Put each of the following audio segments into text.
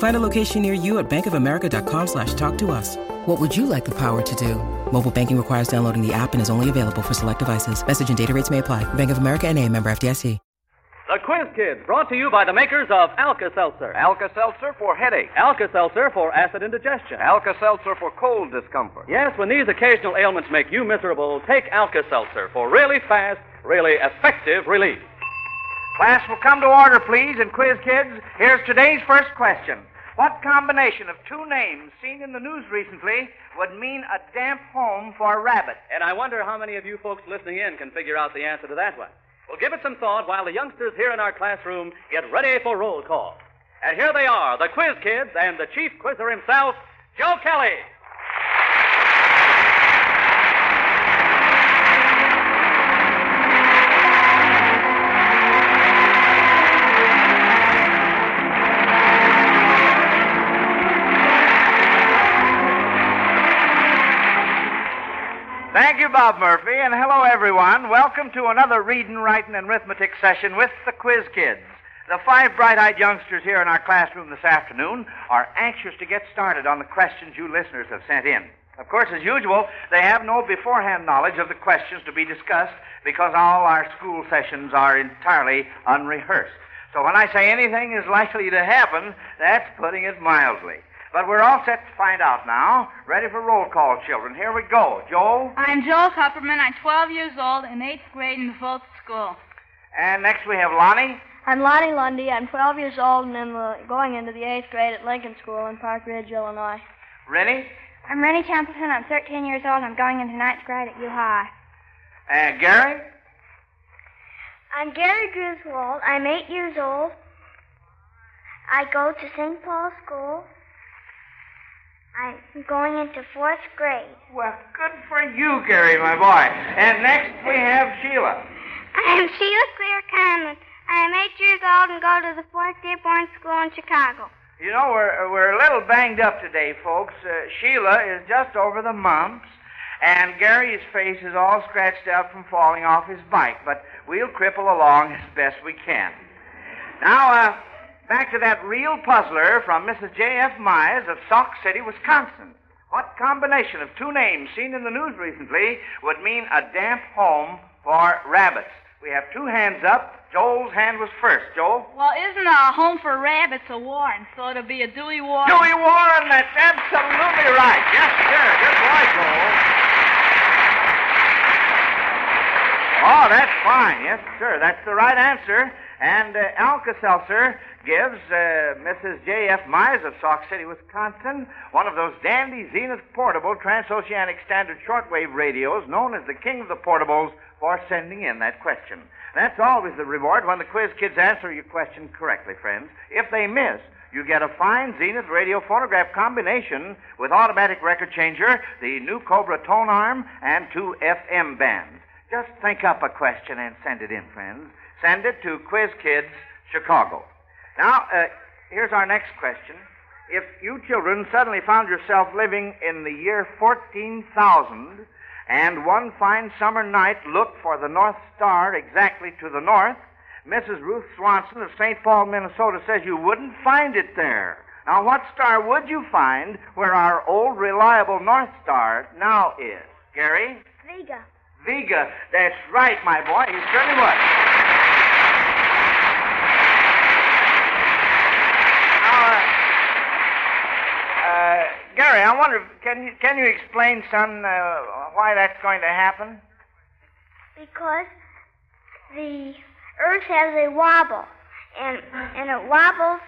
Find a location near you at bankofamerica.com slash talk to us. What would you like the power to do? Mobile banking requires downloading the app and is only available for select devices. Message and data rates may apply. Bank of America and a member FDIC. The Quiz Kids, brought to you by the makers of Alka-Seltzer. Alka-Seltzer for headache. Alka-Seltzer for acid indigestion. Alka-Seltzer for cold discomfort. Yes, when these occasional ailments make you miserable, take Alka-Seltzer for really fast, really effective relief. Class will come to order, please, and quiz kids. Here's today's first question. What combination of two names seen in the news recently would mean a damp home for a rabbit? And I wonder how many of you folks listening in can figure out the answer to that one. Well, give it some thought while the youngsters here in our classroom get ready for roll call. And here they are, the Quiz Kids and the chief quizzer himself, Joe Kelly. Bob Murphy, and hello, everyone. Welcome to another reading, writing, and arithmetic session with the Quiz Kids. The five bright-eyed youngsters here in our classroom this afternoon are anxious to get started on the questions you listeners have sent in. Of course, as usual, they have no beforehand knowledge of the questions to be discussed because all our school sessions are entirely unrehearsed. So when I say anything is likely to happen, that's putting it mildly. But we're all set to find out now. Ready for roll call, children. Here we go. Joe? I'm Joel Kupperman. I'm 12 years old in 8th grade in the Fulton School. And next we have Lonnie. I'm Lonnie Lunde. I'm 12 years old and in the, going into the 8th grade at Lincoln School in Park Ridge, Illinois. Rennie? I'm Rennie Templeton. I'm 13 years old and I'm going into ninth grade at U High. Uh, Gary? I'm Gary Griswold. I'm eight years old. I go to St. Paul School. I'm going into fourth grade. Well, good for you, Gary, my boy. And next we have Sheila. I'm Sheila Clear Conlon. I am eight years old and go to the Fort Dearborn School in Chicago. You know, we're, we're a little banged up today, folks. Uh, Sheila is just over the mumps, and Gary's face is all scratched up from falling off his bike, but we'll cripple along as best we can. Now, uh, Back to that real puzzler from Mrs. J.F. Myers of Sauk City, Wisconsin. What combination of two names seen in the news recently would mean a damp home for rabbits? We have two hands up. Joel's hand was first. Joel? Well, isn't a home for rabbits a warren? So it'll be a Dewey Warren. Dewey Warren, that's absolutely right. Yes, sir. Good boy, Joel. Oh, that's fine. Yes, sir. That's the right answer. And uh, Alka-Seltzer gives uh, Mrs. J.F. Myers of Sauk City, Wisconsin, one of those dandy Zenith portable transoceanic standard shortwave radios known as the king of the portables for sending in that question. That's always the reward when the quiz kids answer your question correctly, friends. If they miss, you get a fine Zenith radio phonograph combination with automatic record changer, the new Cobra tone arm, and two FM bands. Just think up a question and send it in, friends. Send it to Quiz Kids, Chicago. Now, uh, here's our next question. If you children suddenly found yourself living in the year 14,000 and one fine summer night looked for the North Star exactly to the north, Mrs. Ruth Swanson of St. Paul, Minnesota says you wouldn't find it there. Now, what star would you find where our old reliable North Star now is? Gary? Vega. Vega. That's right, my boy. You certainly would. Gary, I wonder, can you, can you explain, son, uh, why that's going to happen? Because the Earth has a wobble, and and it wobbles,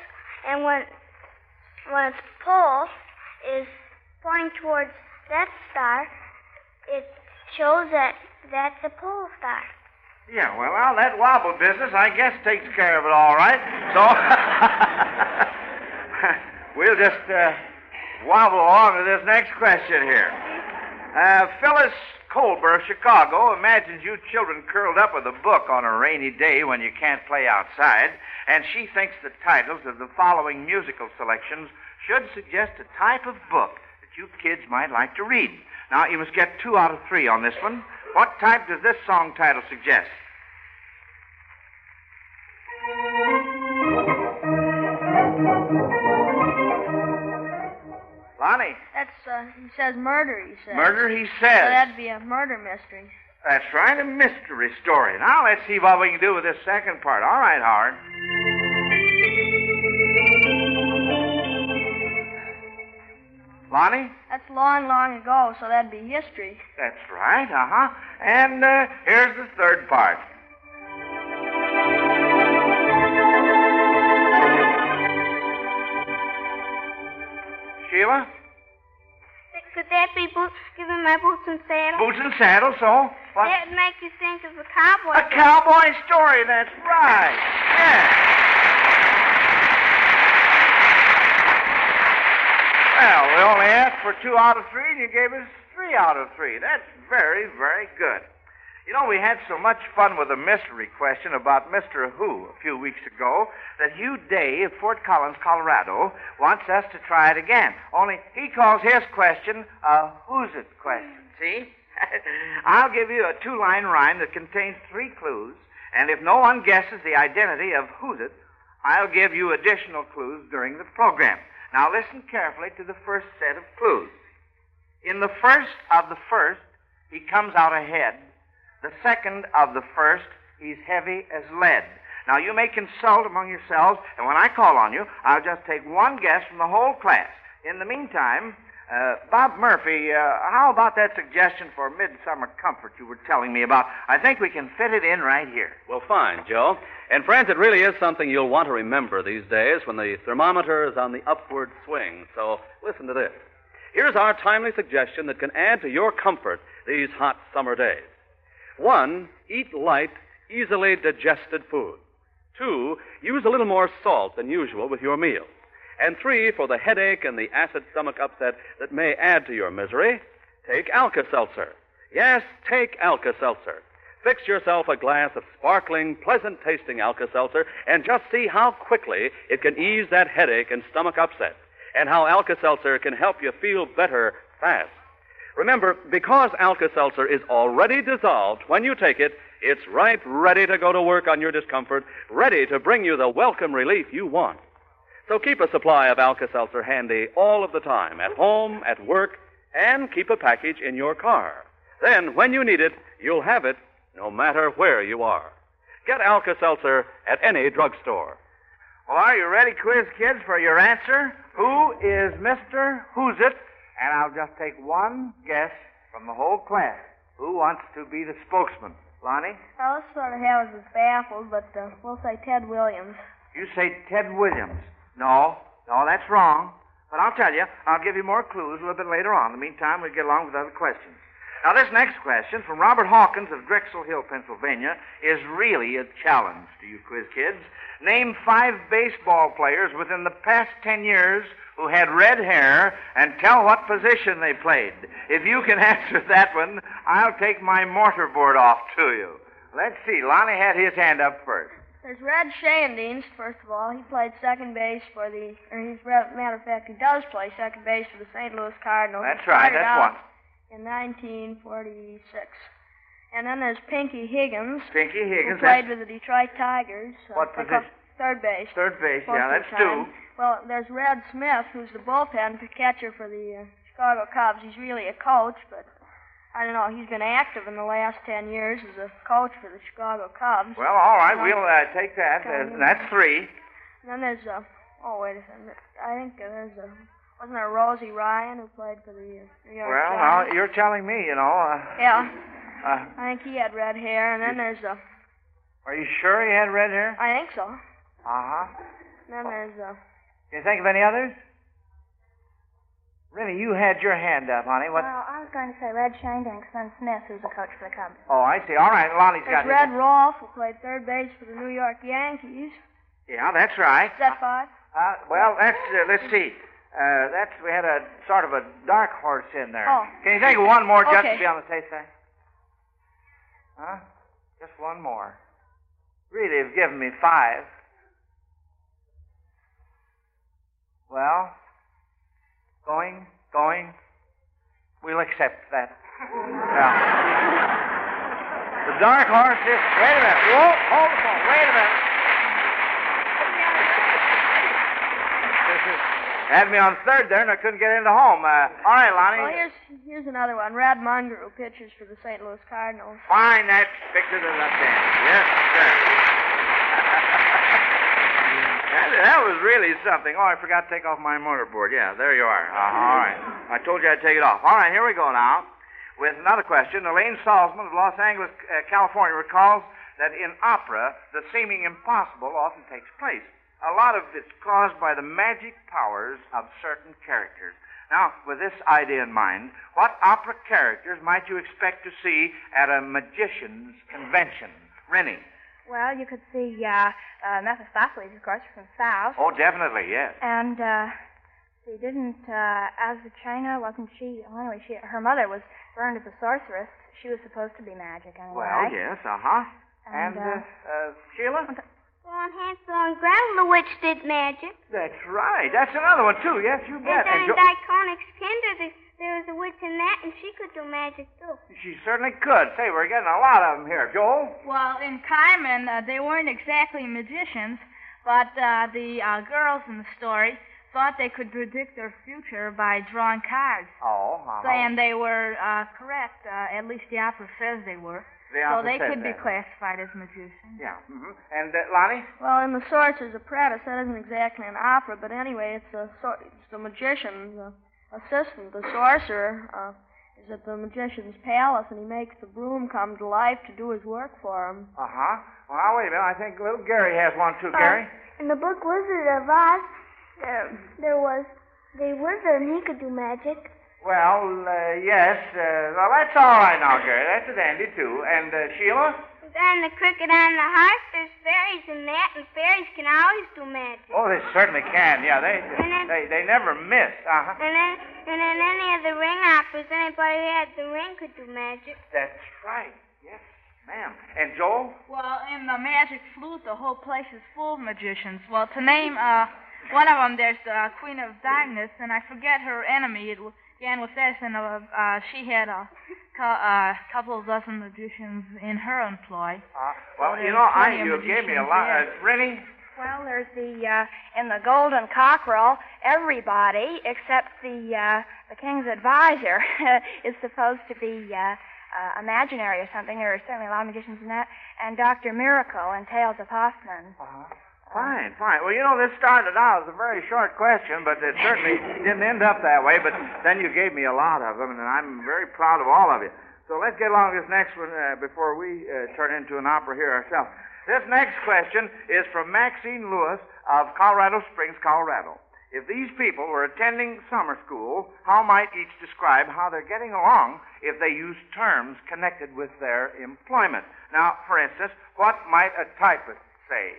and when when its pole is pointing towards that star, it shows that that's a pole star. Yeah, well, well, that wobble business, I guess, takes care of it all right. So we'll just. Uh, wobble along to this next question here. Uh, Phyllis Colbert of Chicago imagines you children curled up with a book on a rainy day when you can't play outside, and she thinks the titles of the following musical selections should suggest a type of book that you kids might like to read. Now, you must get two out of three on this one. What type does this song title suggest? Lonnie. That's, uh, he says murder, he says. Murder, he says. So that'd be a murder mystery. That's right, a mystery story. Now let's see what we can do with this second part. All right, Howard. Lonnie? That's long, long ago, so that'd be history. That's right, uh huh. And uh, here's the third part. Sheila? Could that be boots, giving my boots and saddles? Boots and saddles, so? What? That'd make you think of a cowboy. A cowboy story, that's right. Yeah. Well, we only asked for two out of three, and you gave us three out of three. That's very, very good. You know, we had so much fun with a mystery question about Mr. Who a few weeks ago that Hugh Day of Fort Collins, Colorado, wants us to try it again. Only he calls his question a Who's It question. See? I'll give you a two line rhyme that contains three clues, and if no one guesses the identity of Who's It, I'll give you additional clues during the program. Now listen carefully to the first set of clues. In the first of the first, he comes out ahead. The second of the first, he's heavy as lead. Now you may consult among yourselves, and when I call on you, I'll just take one guess from the whole class. In the meantime, uh, Bob Murphy, uh, how about that suggestion for midsummer comfort you were telling me about? I think we can fit it in right here. Well, fine, Joe. And, friends, it really is something you'll want to remember these days when the thermometer is on the upward swing. So, listen to this. Here's our timely suggestion that can add to your comfort these hot summer days. One, eat light, easily digested food. Two, use a little more salt than usual with your meals. And three, for the headache and the acid stomach upset that may add to your misery, take Alka Seltzer. Yes, take Alka Seltzer. Fix yourself a glass of sparkling, pleasant tasting Alka Seltzer and just see how quickly it can ease that headache and stomach upset, and how Alka Seltzer can help you feel better fast. Remember, because Alka Seltzer is already dissolved when you take it, it's right ready to go to work on your discomfort, ready to bring you the welcome relief you want. So keep a supply of Alka Seltzer handy all of the time, at home, at work, and keep a package in your car. Then, when you need it, you'll have it no matter where you are. Get Alka Seltzer at any drugstore. Well, are you ready, quiz kids, for your answer? Who is Mr. Who's It? And I'll just take one guess from the whole class. Who wants to be the spokesman? Lonnie? I was sort of has us baffled, but uh, we'll say Ted Williams. You say Ted Williams. No, no, that's wrong. But I'll tell you, I'll give you more clues a little bit later on. In the meantime, we'll get along with other questions. Now, this next question from Robert Hawkins of Drexel Hill, Pennsylvania, is really a challenge to you quiz kids. Name five baseball players within the past ten years who had red hair and tell what position they played. If you can answer that one, I'll take my mortarboard off to you. Let's see. Lonnie had his hand up first. There's Red Schoendienst, first of all. He played second base for the, or he's, matter of fact, he does play second base for the St. Louis Cardinals. That's right, that's out one. In 1946. And then there's Pinky Higgins. Pinky Higgins, Who played with the Detroit Tigers. Uh, What position? Third base. Third base, yeah, that's time. two. Well, there's Red Smith, who's the bullpen catcher for the uh, Chicago Cubs. He's really a coach, but I don't know. He's been active in the last ten years as a coach for the Chicago Cubs. Well, all right, Uh, we'll uh, take that. Uh, that's three. And then there's uh, oh wait a second. I think uh, there's a wasn't there Rosie Ryan who played for the uh, New York Well, now you're telling me, you know. Uh, Yeah, uh, I think he had red hair. And then there's a. are you sure he had red hair? I think so. Uh huh. And then there's a. Can you think of any others? Really, you had your hand up, honey. What? Well, I was going to say Red Schoendienst, son Smith, who's the coach for the Cubs. Oh, I see. All right, Lonnie's got there's his. Red Rolfe who played third base for the New York Yankees. Yeah, that's right. Is that five? Uh, well, that's. Uh, let's see. Uh, that's we had a sort of a dark horse in there. Oh. Can you think of one more just Okay. to be on the safe side? Huh? Just one more. Really, you've given me five. Well, going, going. We'll accept that. Yeah. The dark horse is. Wait a minute. Whoa, hold the phone. Wait a minute. This is, had me on third there, and I couldn't get into home. Uh, all right, Lonnie. Well, here's here's another one. Red Munger, who pitches for the St. Louis Cardinals. Fine, that fixes it up then. Yes, sir. that, that was really something. Oh, I forgot to take off my mortarboard. Yeah, there you are. Uh, all right. I told you I'd take it off. All right, here we go now. With another question, Elaine Salzman of Los Angeles, uh, California, recalls that in opera, the seeming impossible often takes place. A lot of it's caused by the magic powers of certain characters. Now, with this idea in mind, what opera characters might you expect to see at a magician's convention? Rennie. Well, you could see uh, uh, Mephistopheles, of course, from Faust. Oh, definitely, yes. And, uh, see, didn't, uh, Azucena, wasn't she, well, anyway, she, her mother was burned as a sorceress. She was supposed to be magic, anyway. Well, yes, uh-huh. And, And, uh, uh, Sheila? Well, on Hansel and Gretel, the witch did magic. That's right. That's another one, too. Yes, you And bet. then And in Jo- Die Königskinder, the, there was a witch in that, and she could do magic, too. she certainly could. Say, we're getting a lot of them here. Joel? Well, in Carmen, uh, they weren't exactly magicians, but uh, the uh, girls in the story thought they could predict their future by drawing cards. Oh, uh-huh. So, and they were uh, correct. Uh, at least the opera says they were. The so they could be classified as magicians. Yeah. hmm And, uh, Lonnie? Well, in the Sorcerer's Apprentice, that isn't exactly an opera, but anyway, it's a sor- it's the magician's uh, assistant, the sorcerer, uh, is at the magician's palace, and he makes the broom come to life to do his work for him. Uh-huh. Well, now, wait a minute. I think little Gary has one, too. Uh, Gary? In the book Wizard of Oz, there, there was the wizard, and he could do magic. Well, uh, yes. Uh, well, that's all right now, Gary. That's a dandy, too. And, uh, Sheila? Then the cricket on the hearth, there's fairies in that, and fairies can always do magic. Oh, they certainly can. Yeah, they then- they, they never miss. Uh-huh. And then, and in any of the ring operas, anybody who had the ring could do magic. That's right. Yes, ma'am. And Joel? Well, in the Magic Flute, the whole place is full of magicians. Well, to name uh, one of them, there's the Queen of Darkness, and I forget her enemy. It began with S, and uh, uh, she had a cou- uh, couple of dozen magicians in her employ. Uh, well, Oh, you know, I you gave me a magicians lot. Uh, there. Rennie? Well, there's the uh, in the Golden Cockerel. Everybody except the uh, the king's advisor is supposed to be uh, uh, imaginary or something. There are certainly a lot of magicians in that. And Doctor Miracle in Tales of Hoffman. Uh-huh. Fine, fine. Well, you know, this started out as a very short question, but it certainly didn't end up that way. But then you gave me a lot of them, and I'm very proud of all of you. So let's get along to this next one uh, before we uh, turn into an opera here ourselves. This next question is from Maxine Lewis of Colorado Springs, Colorado. If these people were attending summer school, how might each describe how they're getting along if they use terms connected with their employment? Now, for instance, what might a typist say?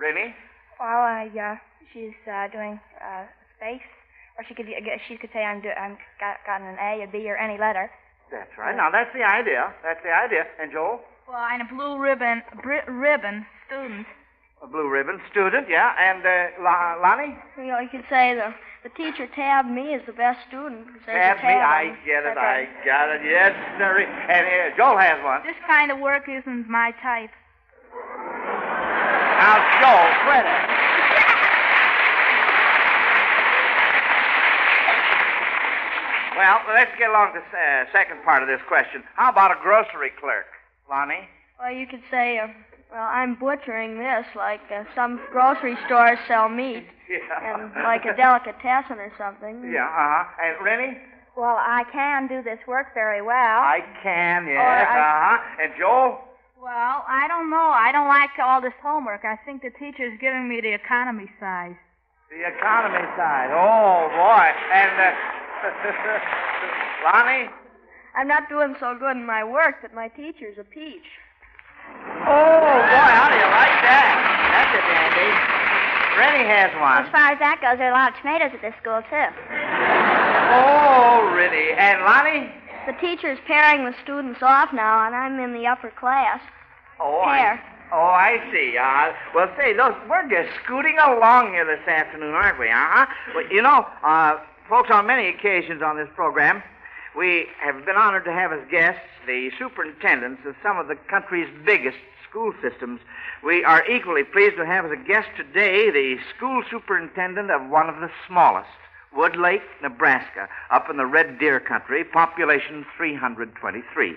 Rennie? Well, uh, yeah, she's uh, doing uh, space, or she could be, she could say I'm do, I'm got, gotten an A, a B, or any letter. That's right. Now, that's the idea. That's the idea. And Joel? Well, I'm a blue ribbon bri- ribbon student. A blue ribbon student, yeah. And uh, La- Lonnie? You know, you could say the the teacher tabbed me as the best student. Says That's me. I get it. like I got it. Yes, sir. And uh, Joel has one. This kind of work isn't my type. Now, Joel, quit. Well, let's get along to the uh, second part of this question. How about a grocery clerk, Lonnie? Well, you could say, uh, well, I'm butchering this like uh, some grocery stores sell meat, Yeah. and like a delicatessen or something. Yeah, uh-huh. And Rennie? Well, I can do this work very well. I can, yes, I- uh-huh. And Joel? Well, I don't know. I don't like all this homework. I think the teacher's giving me the economy size. The economy side. Oh, boy. And, uh, Lonnie? I'm not doing so good in my work, but my teacher's a peach. Oh, boy, how do you like that? That's a dandy. Rennie has one. As far as that goes, there are a lot of tomatoes at this school, too. Oh, Rennie. And Lonnie? The teacher's pairing the students off now, and I'm in the upper class. Oh, Pair. I, oh, I see. Uh, well, say, those, we're just scooting along here this afternoon, aren't we? Uh-huh. Well, you know, uh, folks, on many occasions on this program, we have been honored to have as guests the superintendents of some of the country's biggest school systems. We are equally pleased to have as a guest today the school superintendent of one of the smallest, Wood Lake, Nebraska, up in the Red Deer country, population 323.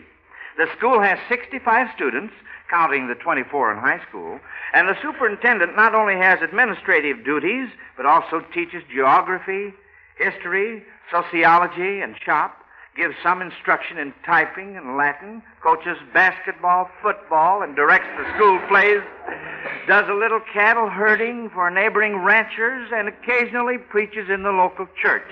The school has 65 students, counting the 24 in high school, and the superintendent not only has administrative duties, but also teaches geography, history, sociology, and shop, gives some instruction in typing and Latin, coaches basketball, football, and directs the school plays, does a little cattle herding for neighboring ranchers, and occasionally preaches in the local church.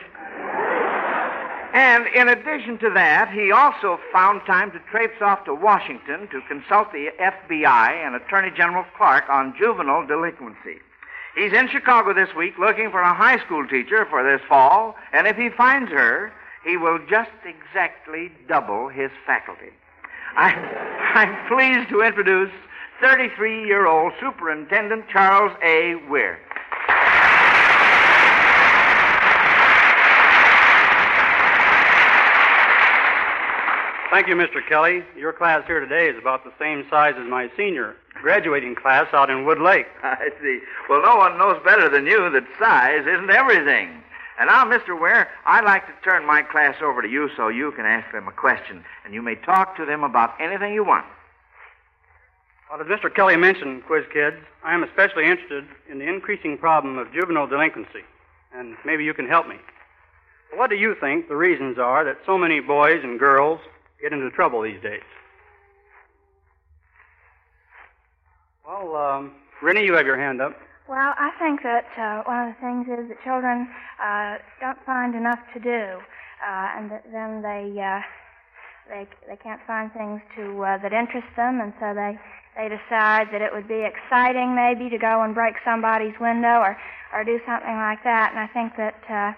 And in addition to that, he also found time to traipse off to Washington to consult the FBI and Attorney General Clark on juvenile delinquency. He's in Chicago this week looking for a high school teacher for this fall, and if he finds her, he will just exactly double his faculty. I, I'm pleased to introduce 33 year old Superintendent Charles A. Weir. Thank you, Mr. Kelly. Your class here today is about the same size as my senior graduating class out in Wood Lake. I see. Well, no one knows better than you that size isn't everything. And now, Mr. Weir, I'd like to turn my class over to you so you can ask them a question, and you may talk to them about anything you want. Well, as Mr. Kelly mentioned, quiz kids, I am especially interested in the increasing problem of juvenile delinquency, and maybe you can help me. What do you think the reasons are that so many boys and girls get into trouble these days? Well, um, Rennie, you have your hand up. Well, I think that uh, one of the things is that children uh, don't find enough to do, uh, and that then they uh, they they can't find things to uh, that interest them, and so they they decide that it would be exciting maybe to go and break somebody's window or or do something like that. And I think that uh,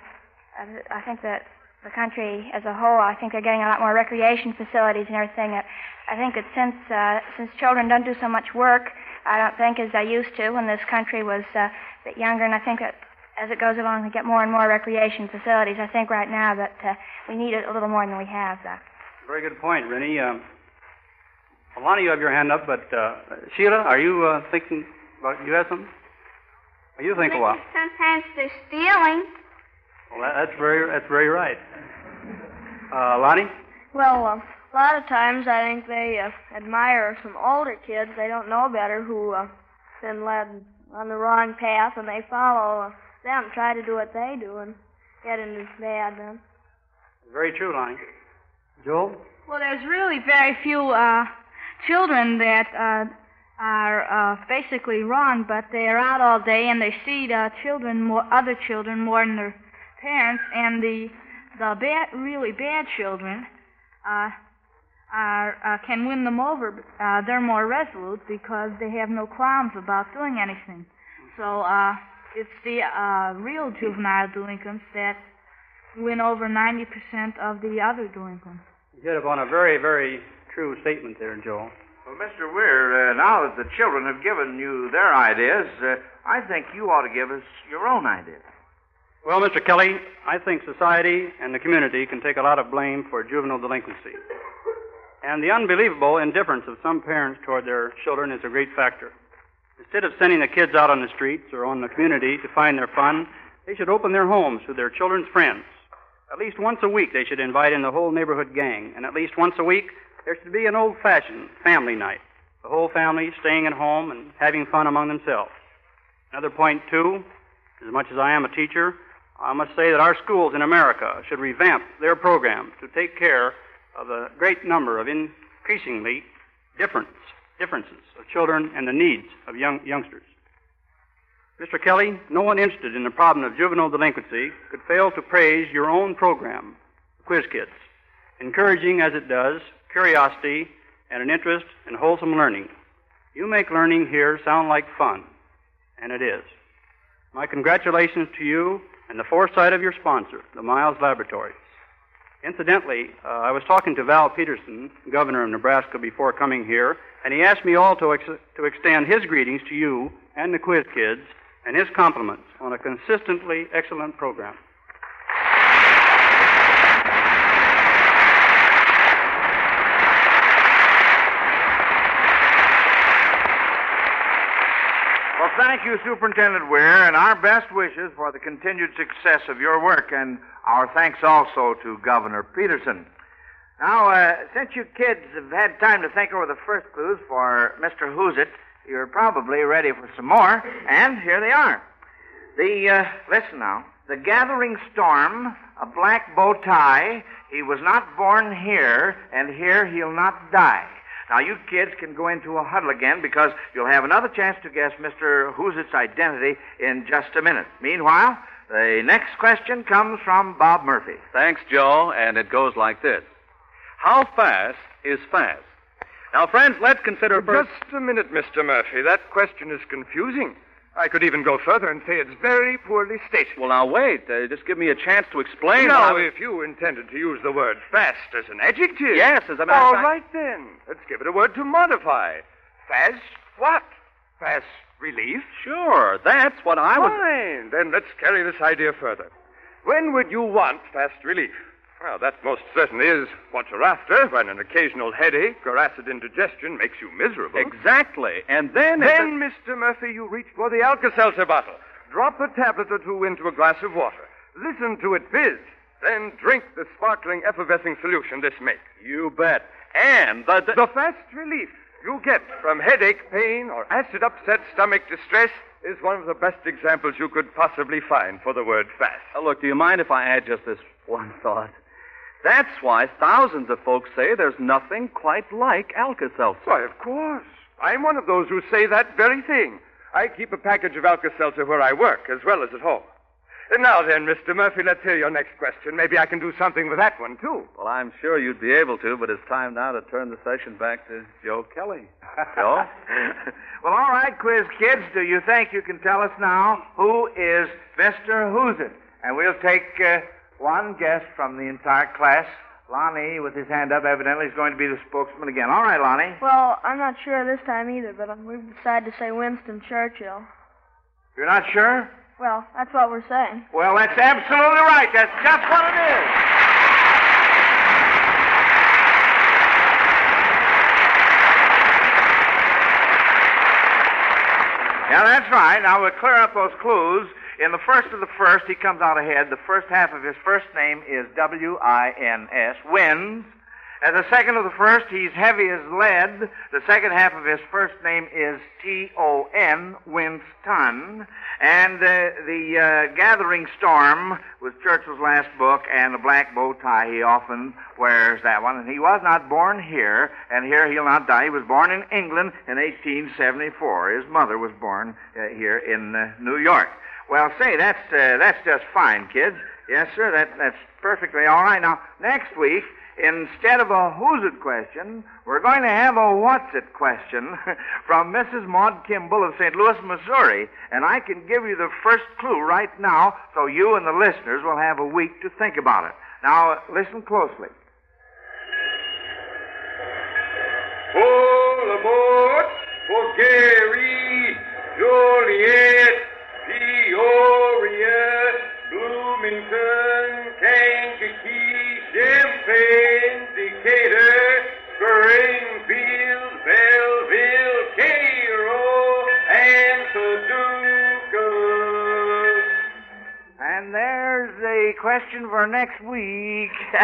I think that the country as a whole, I think they're getting a lot more recreation facilities and everything. I think that since uh, since children don't do so much work, I don't think as I used to when this country was uh, a bit younger, and I think that as it goes along, we get more and more recreation facilities. I think right now that uh, we need it a little more than we have. Though. Very good point, Rennie. Um, Alana, you have your hand up, but uh, Sheila, are you uh, thinking about? You have something? Well, you think a while. Sometimes they're stealing. Well, that, that's very that's very right. Uh, Lonnie? Well, uh, a lot of times I think they uh, admire some older kids. They don't know better who uh, been led on the wrong path, and they follow uh, them, try to do what they do, and get into bad then. Very true, Lonnie. Joel? Well, there's really very few uh, children that uh, are uh, basically wrong, but they are out all day and they see the children, more other children, more than their parents, and the the bad, really bad children uh, are uh, can win them over. Uh, they're more resolute because they have no qualms about doing anything. So uh, it's the uh, real juvenile delinquents that win over 90% of the other delinquents. You hit upon a very, very true statement there, Joel. Well, Mr. Weir, uh, now that the children have given you their ideas, uh, I think you ought to give us your own ideas. Well, Mr. Kelly, I think society and the community can take a lot of blame for juvenile delinquency. And the unbelievable indifference of some parents toward their children is a great factor. Instead of sending the kids out on the streets or on the community to find their fun, they should open their homes to their children's friends. At least once a week, they should invite in the whole neighborhood gang, and at least once a week, there should be an old fashioned family night. The whole family staying at home and having fun among themselves. Another point, too, as much as I am a teacher, I must say that our schools in America should revamp their programs to take care of a great number of increasingly difference, differences of children and the needs of young youngsters. Mr. Kelly, no one interested in the problem of juvenile delinquency could fail to praise your own program, Quiz Kids, encouraging as it does curiosity and an interest in wholesome learning. You make learning here sound like fun, and it is. My congratulations to you and the foresight of your sponsor, the Miles Laboratories. Incidentally, uh, I was talking to Val Peterson, governor of Nebraska, before coming here, and he asked me all to, ex- to extend his greetings to you and the quiz kids and his compliments on a consistently excellent program. Well, thank you, Superintendent Weir, and our best wishes for the continued success of your work, and our thanks also to Governor Peterson. Now, uh, since you kids have had time to think over the first clues for Mr. Who's It, you're probably ready for some more, and here they are. The, uh, listen now. The gathering storm, a black bow tie, he was not born here, and here he'll not die. Now, you kids can go into a huddle again because you'll have another chance to guess Mr. Who's It's identity in just a minute. Meanwhile, the next question comes from Bob Murphy. Thanks, Joe, and it goes like this How fast is fast? Now, friends, let's consider first. Just a minute, Mr. Murphy. That question is confusing. I could even go further and say it's very poorly stated. Well, now, wait. Uh, just give me a chance to explain. Now, how- if you intended to use the word fast as an adjective. Yes, as a matter All of fact- right, then. Let's give it a word to modify. Fast what? Fast relief? Sure, that's what I was. Fine. Then let's carry this idea further. When would you want fast relief? Well, that most certainly is what you're after when an occasional headache or acid indigestion makes you miserable. Exactly. And then. Then, Mr. Murphy, you reach for the Alka-Seltzer bottle. Drop a tablet or two into a glass of water. Listen to it fizz. Then drink the sparkling effervescing solution this makes. You bet. And the, The fast relief you get from headache, pain, or acid upset stomach distress is one of the best examples you could possibly find for the word fast. Uh, look, do you mind if I add just this one thought? That's why thousands of folks say there's nothing quite like Alka-Seltzer. Why, of course. I'm one of those who say that very thing. I keep a package of Alka-Seltzer where I work, as well as at home. And now then, Mr. Murphy, let's hear your next question. Maybe I can do something with that one, too. Well, I'm sure you'd be able to, but it's time now to turn the session back to Joe Kelly. Joe? well, all right, quiz kids, do you think you can tell us now who is Mr. Who's It? And we'll take uh, one guest from the entire class. Lonnie, with his hand up, evidently is going to be the spokesman again. All right, Lonnie. Well, I'm not sure this time either, but we've decided to say Winston Churchill. You're not sure? Well, that's what we're saying. Well, that's absolutely right. That's just what it is. Yeah, that's right. Now we'll clear up those clues. In the first of the first, he comes out ahead. The first half of his first name is W I N S, wins. And the second of the first, he's heavy as lead. The second half of his first name is T O N, Winston. And uh, the uh, Gathering Storm was Churchill's last book, and the black bow tie, he often wears that one. And he was not born here, and here he'll not die. He was born in England in 1874. His mother was born uh, here in uh, New York. Well, say, that's, uh, that's just fine, kids. Yes, sir, that, that's perfectly all right. Now, next week, instead of a who's it question, we're going to have a what's it question from Mrs. Maud Kimball of St. Louis, Missouri. And I can give you the first clue right now so you and the listeners will have a week to think about it. Now, listen closely. All aboard for Gary, Joliet, Kankakee, Decatur, Belleville, Cairo, and Paducah. And there's the question for next week.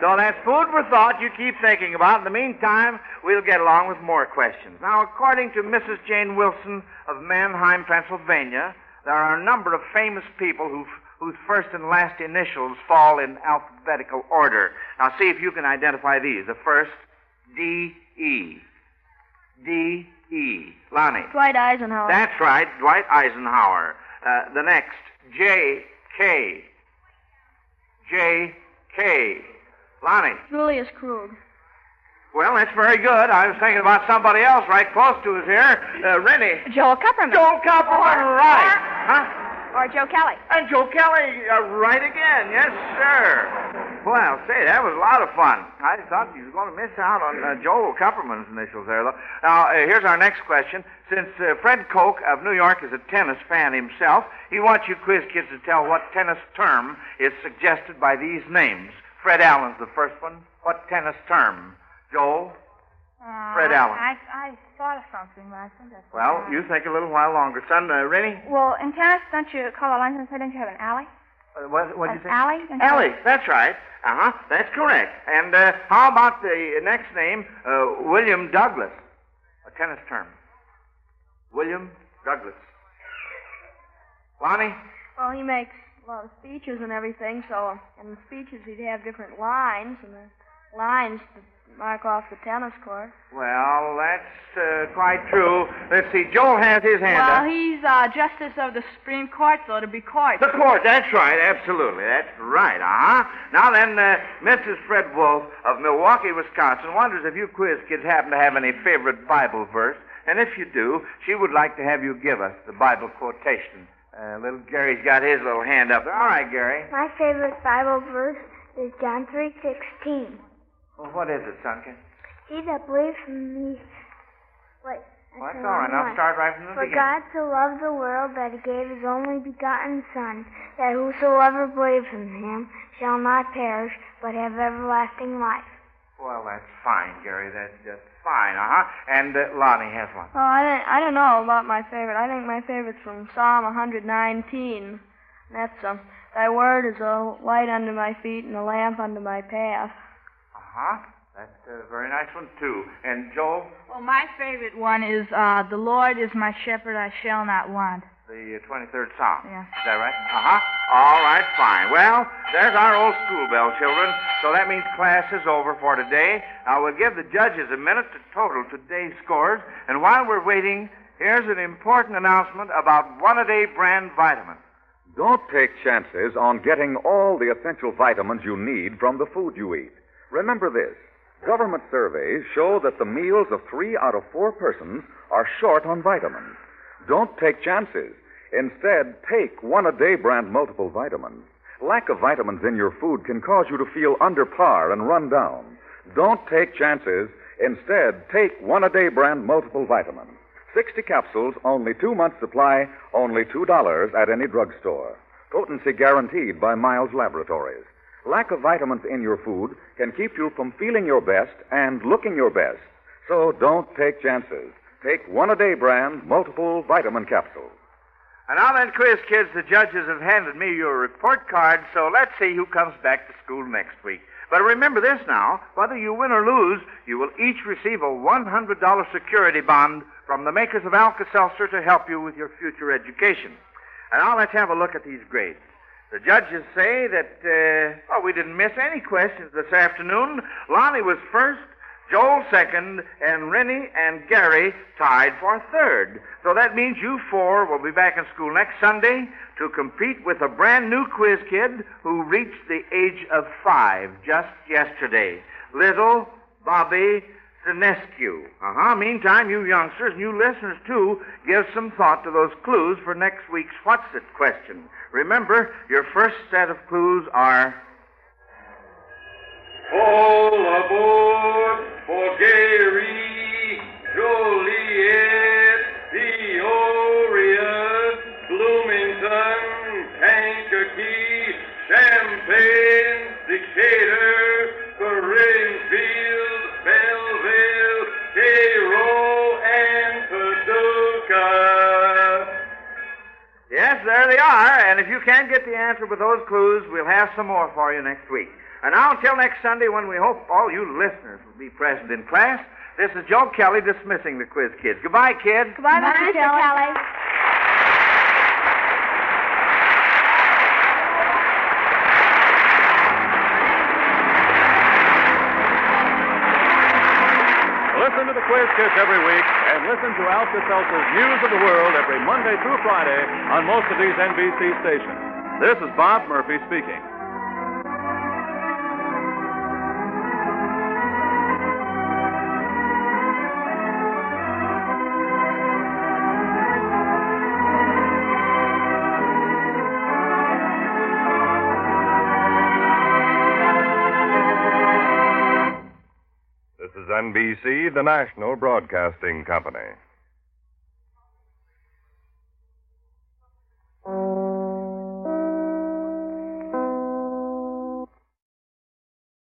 so that's food for thought you keep thinking about. In the meantime, we'll get along with more questions. Now, according to Mrs. Jane Wilson of Manheim, Pennsylvania, there are a number of famous people who've, whose first and last initials fall in alphabetical order. Now, see if you can identify these. The first, D E. D E. Lonnie. Dwight Eisenhower. That's right, Dwight Eisenhower. Uh, the next, J K. J K. Lonnie. Julius Krug. Well, that's very good. I was thinking about somebody else right close to us here. Uh, Rennie. Joel Kupperman. Joel Kupperman, right. Huh? Or Joe Kelly. And Joe Kelly, uh, right again. Yes, sir. Well, say, that was a lot of fun. I thought you were going to miss out on uh, Joel Kupperman's initials there, though. Now, uh, here's our next question. Since uh, Fred Koch of New York is a tennis fan himself, he wants you quiz kids to tell what tennis term is suggested by these names. Fred Allen's the first one. What tennis term? Joel? Uh, Fred Allen. I, I, thought of something, but I think that's. Well, you think a little while longer. Son, uh, Rennie? Well, in tennis, don't you call a line and say, don't you have an alley? Uh, what what'd you say? An alley? Don't you that's right. Uh huh. That's correct. And uh, how about the next name, uh, William Douglas? A tennis term. William Douglas. Lonnie? Well, he makes a lot of speeches and everything, so in the speeches he'd have different lines, and the lines to mark off the tennis court. Well, that's uh, quite true. Let's see. Joel has his hand Well, up. he's uh, Justice of the Supreme Court, so it'll be court. The court, that's right, absolutely. That's right, uh huh. Now then, uh, Mrs. Fred Wolf of Milwaukee, Wisconsin, wonders if you quiz kids happen to have any favorite Bible verse. And if you do, she would like to have you give us the Bible quotation. Uh, little Gary's got his little hand up there. All right, Gary. My favorite Bible verse is John 3.16. Well, what is it, Sunken? He that believes in me... Wait. Well, that's the all right. wrong Now one. start right from the For beginning. For God so loved the world that he gave his only begotten Son, that whosoever believes in him shall not perish, but have everlasting life. Well, that's fine, Gary. That's just fine, uh huh. And uh, Lonnie has one. Oh, I don't, I don't know about my favorite. I think my favorite's from Psalm 119. That's um, Thy word is a light unto my feet and a lamp unto my path. Uh huh. That's a very nice one, too. And Joel, Well, my favorite one is uh, The Lord is my shepherd, I shall not want. the uh, 23rd Psalm. Yeah. Is that right? Uh huh. All right, fine. Well, there's our old school bell, children. So that means class is over for today. Now we'll give the judges a minute to total today's scores. And while we're waiting, here's an important announcement about one a day brand vitamins. Don't take chances on getting all the essential vitamins you need from the food you eat. Remember this government surveys show that the meals of three out of four persons are short on vitamins. Don't take chances. Instead, take one a day brand multiple vitamins. Lack of vitamins in your food can cause you to feel under par and run down. Don't take chances. Instead, take one a day brand multiple vitamins. 60 capsules, only two months supply, only $2 at any drugstore. Potency guaranteed by Miles Laboratories. Lack of vitamins in your food can keep you from feeling your best and looking your best. So don't take chances. Take one a day brand multiple vitamin capsules. And now then, quiz kids, the judges have handed me your report card, so let's see who comes back to school next week. But remember this now whether you win or lose, you will each receive a $100 security bond from the makers of Alka Seltzer to help you with your future education. And now let's have a look at these grades. The judges say that, uh, well, we didn't miss any questions this afternoon. Lonnie was first, Joel second, and Rennie and Gary tied for third. So that means you four will be back in school next Sunday to compete with a brand new quiz kid who reached the age of five just yesterday. Little Bobby Sinescu. Uh-huh. Meantime, you youngsters, and you listeners too, give some thought to those clues for next week's What's It question. Remember, your first set of clues are All aboard for Gary, Joliet, Peoria, Bloomington, Kankakee, Champaign, Decatur, Springfield, there they are. And if you can't get the answer with those clues, we'll have some more for you next week. And now, until next Sunday, when we hope all you listeners will be present in class, this is Joe Kelly dismissing the quiz kids. Goodbye, kids. Goodbye, Mr. Kelly. Listen to the Quiz Kids every week and listen to Alka Seltzer's News of the World every Monday through Friday on most of these NBC stations. This is Bob Murphy speaking. NBC, the national broadcasting company.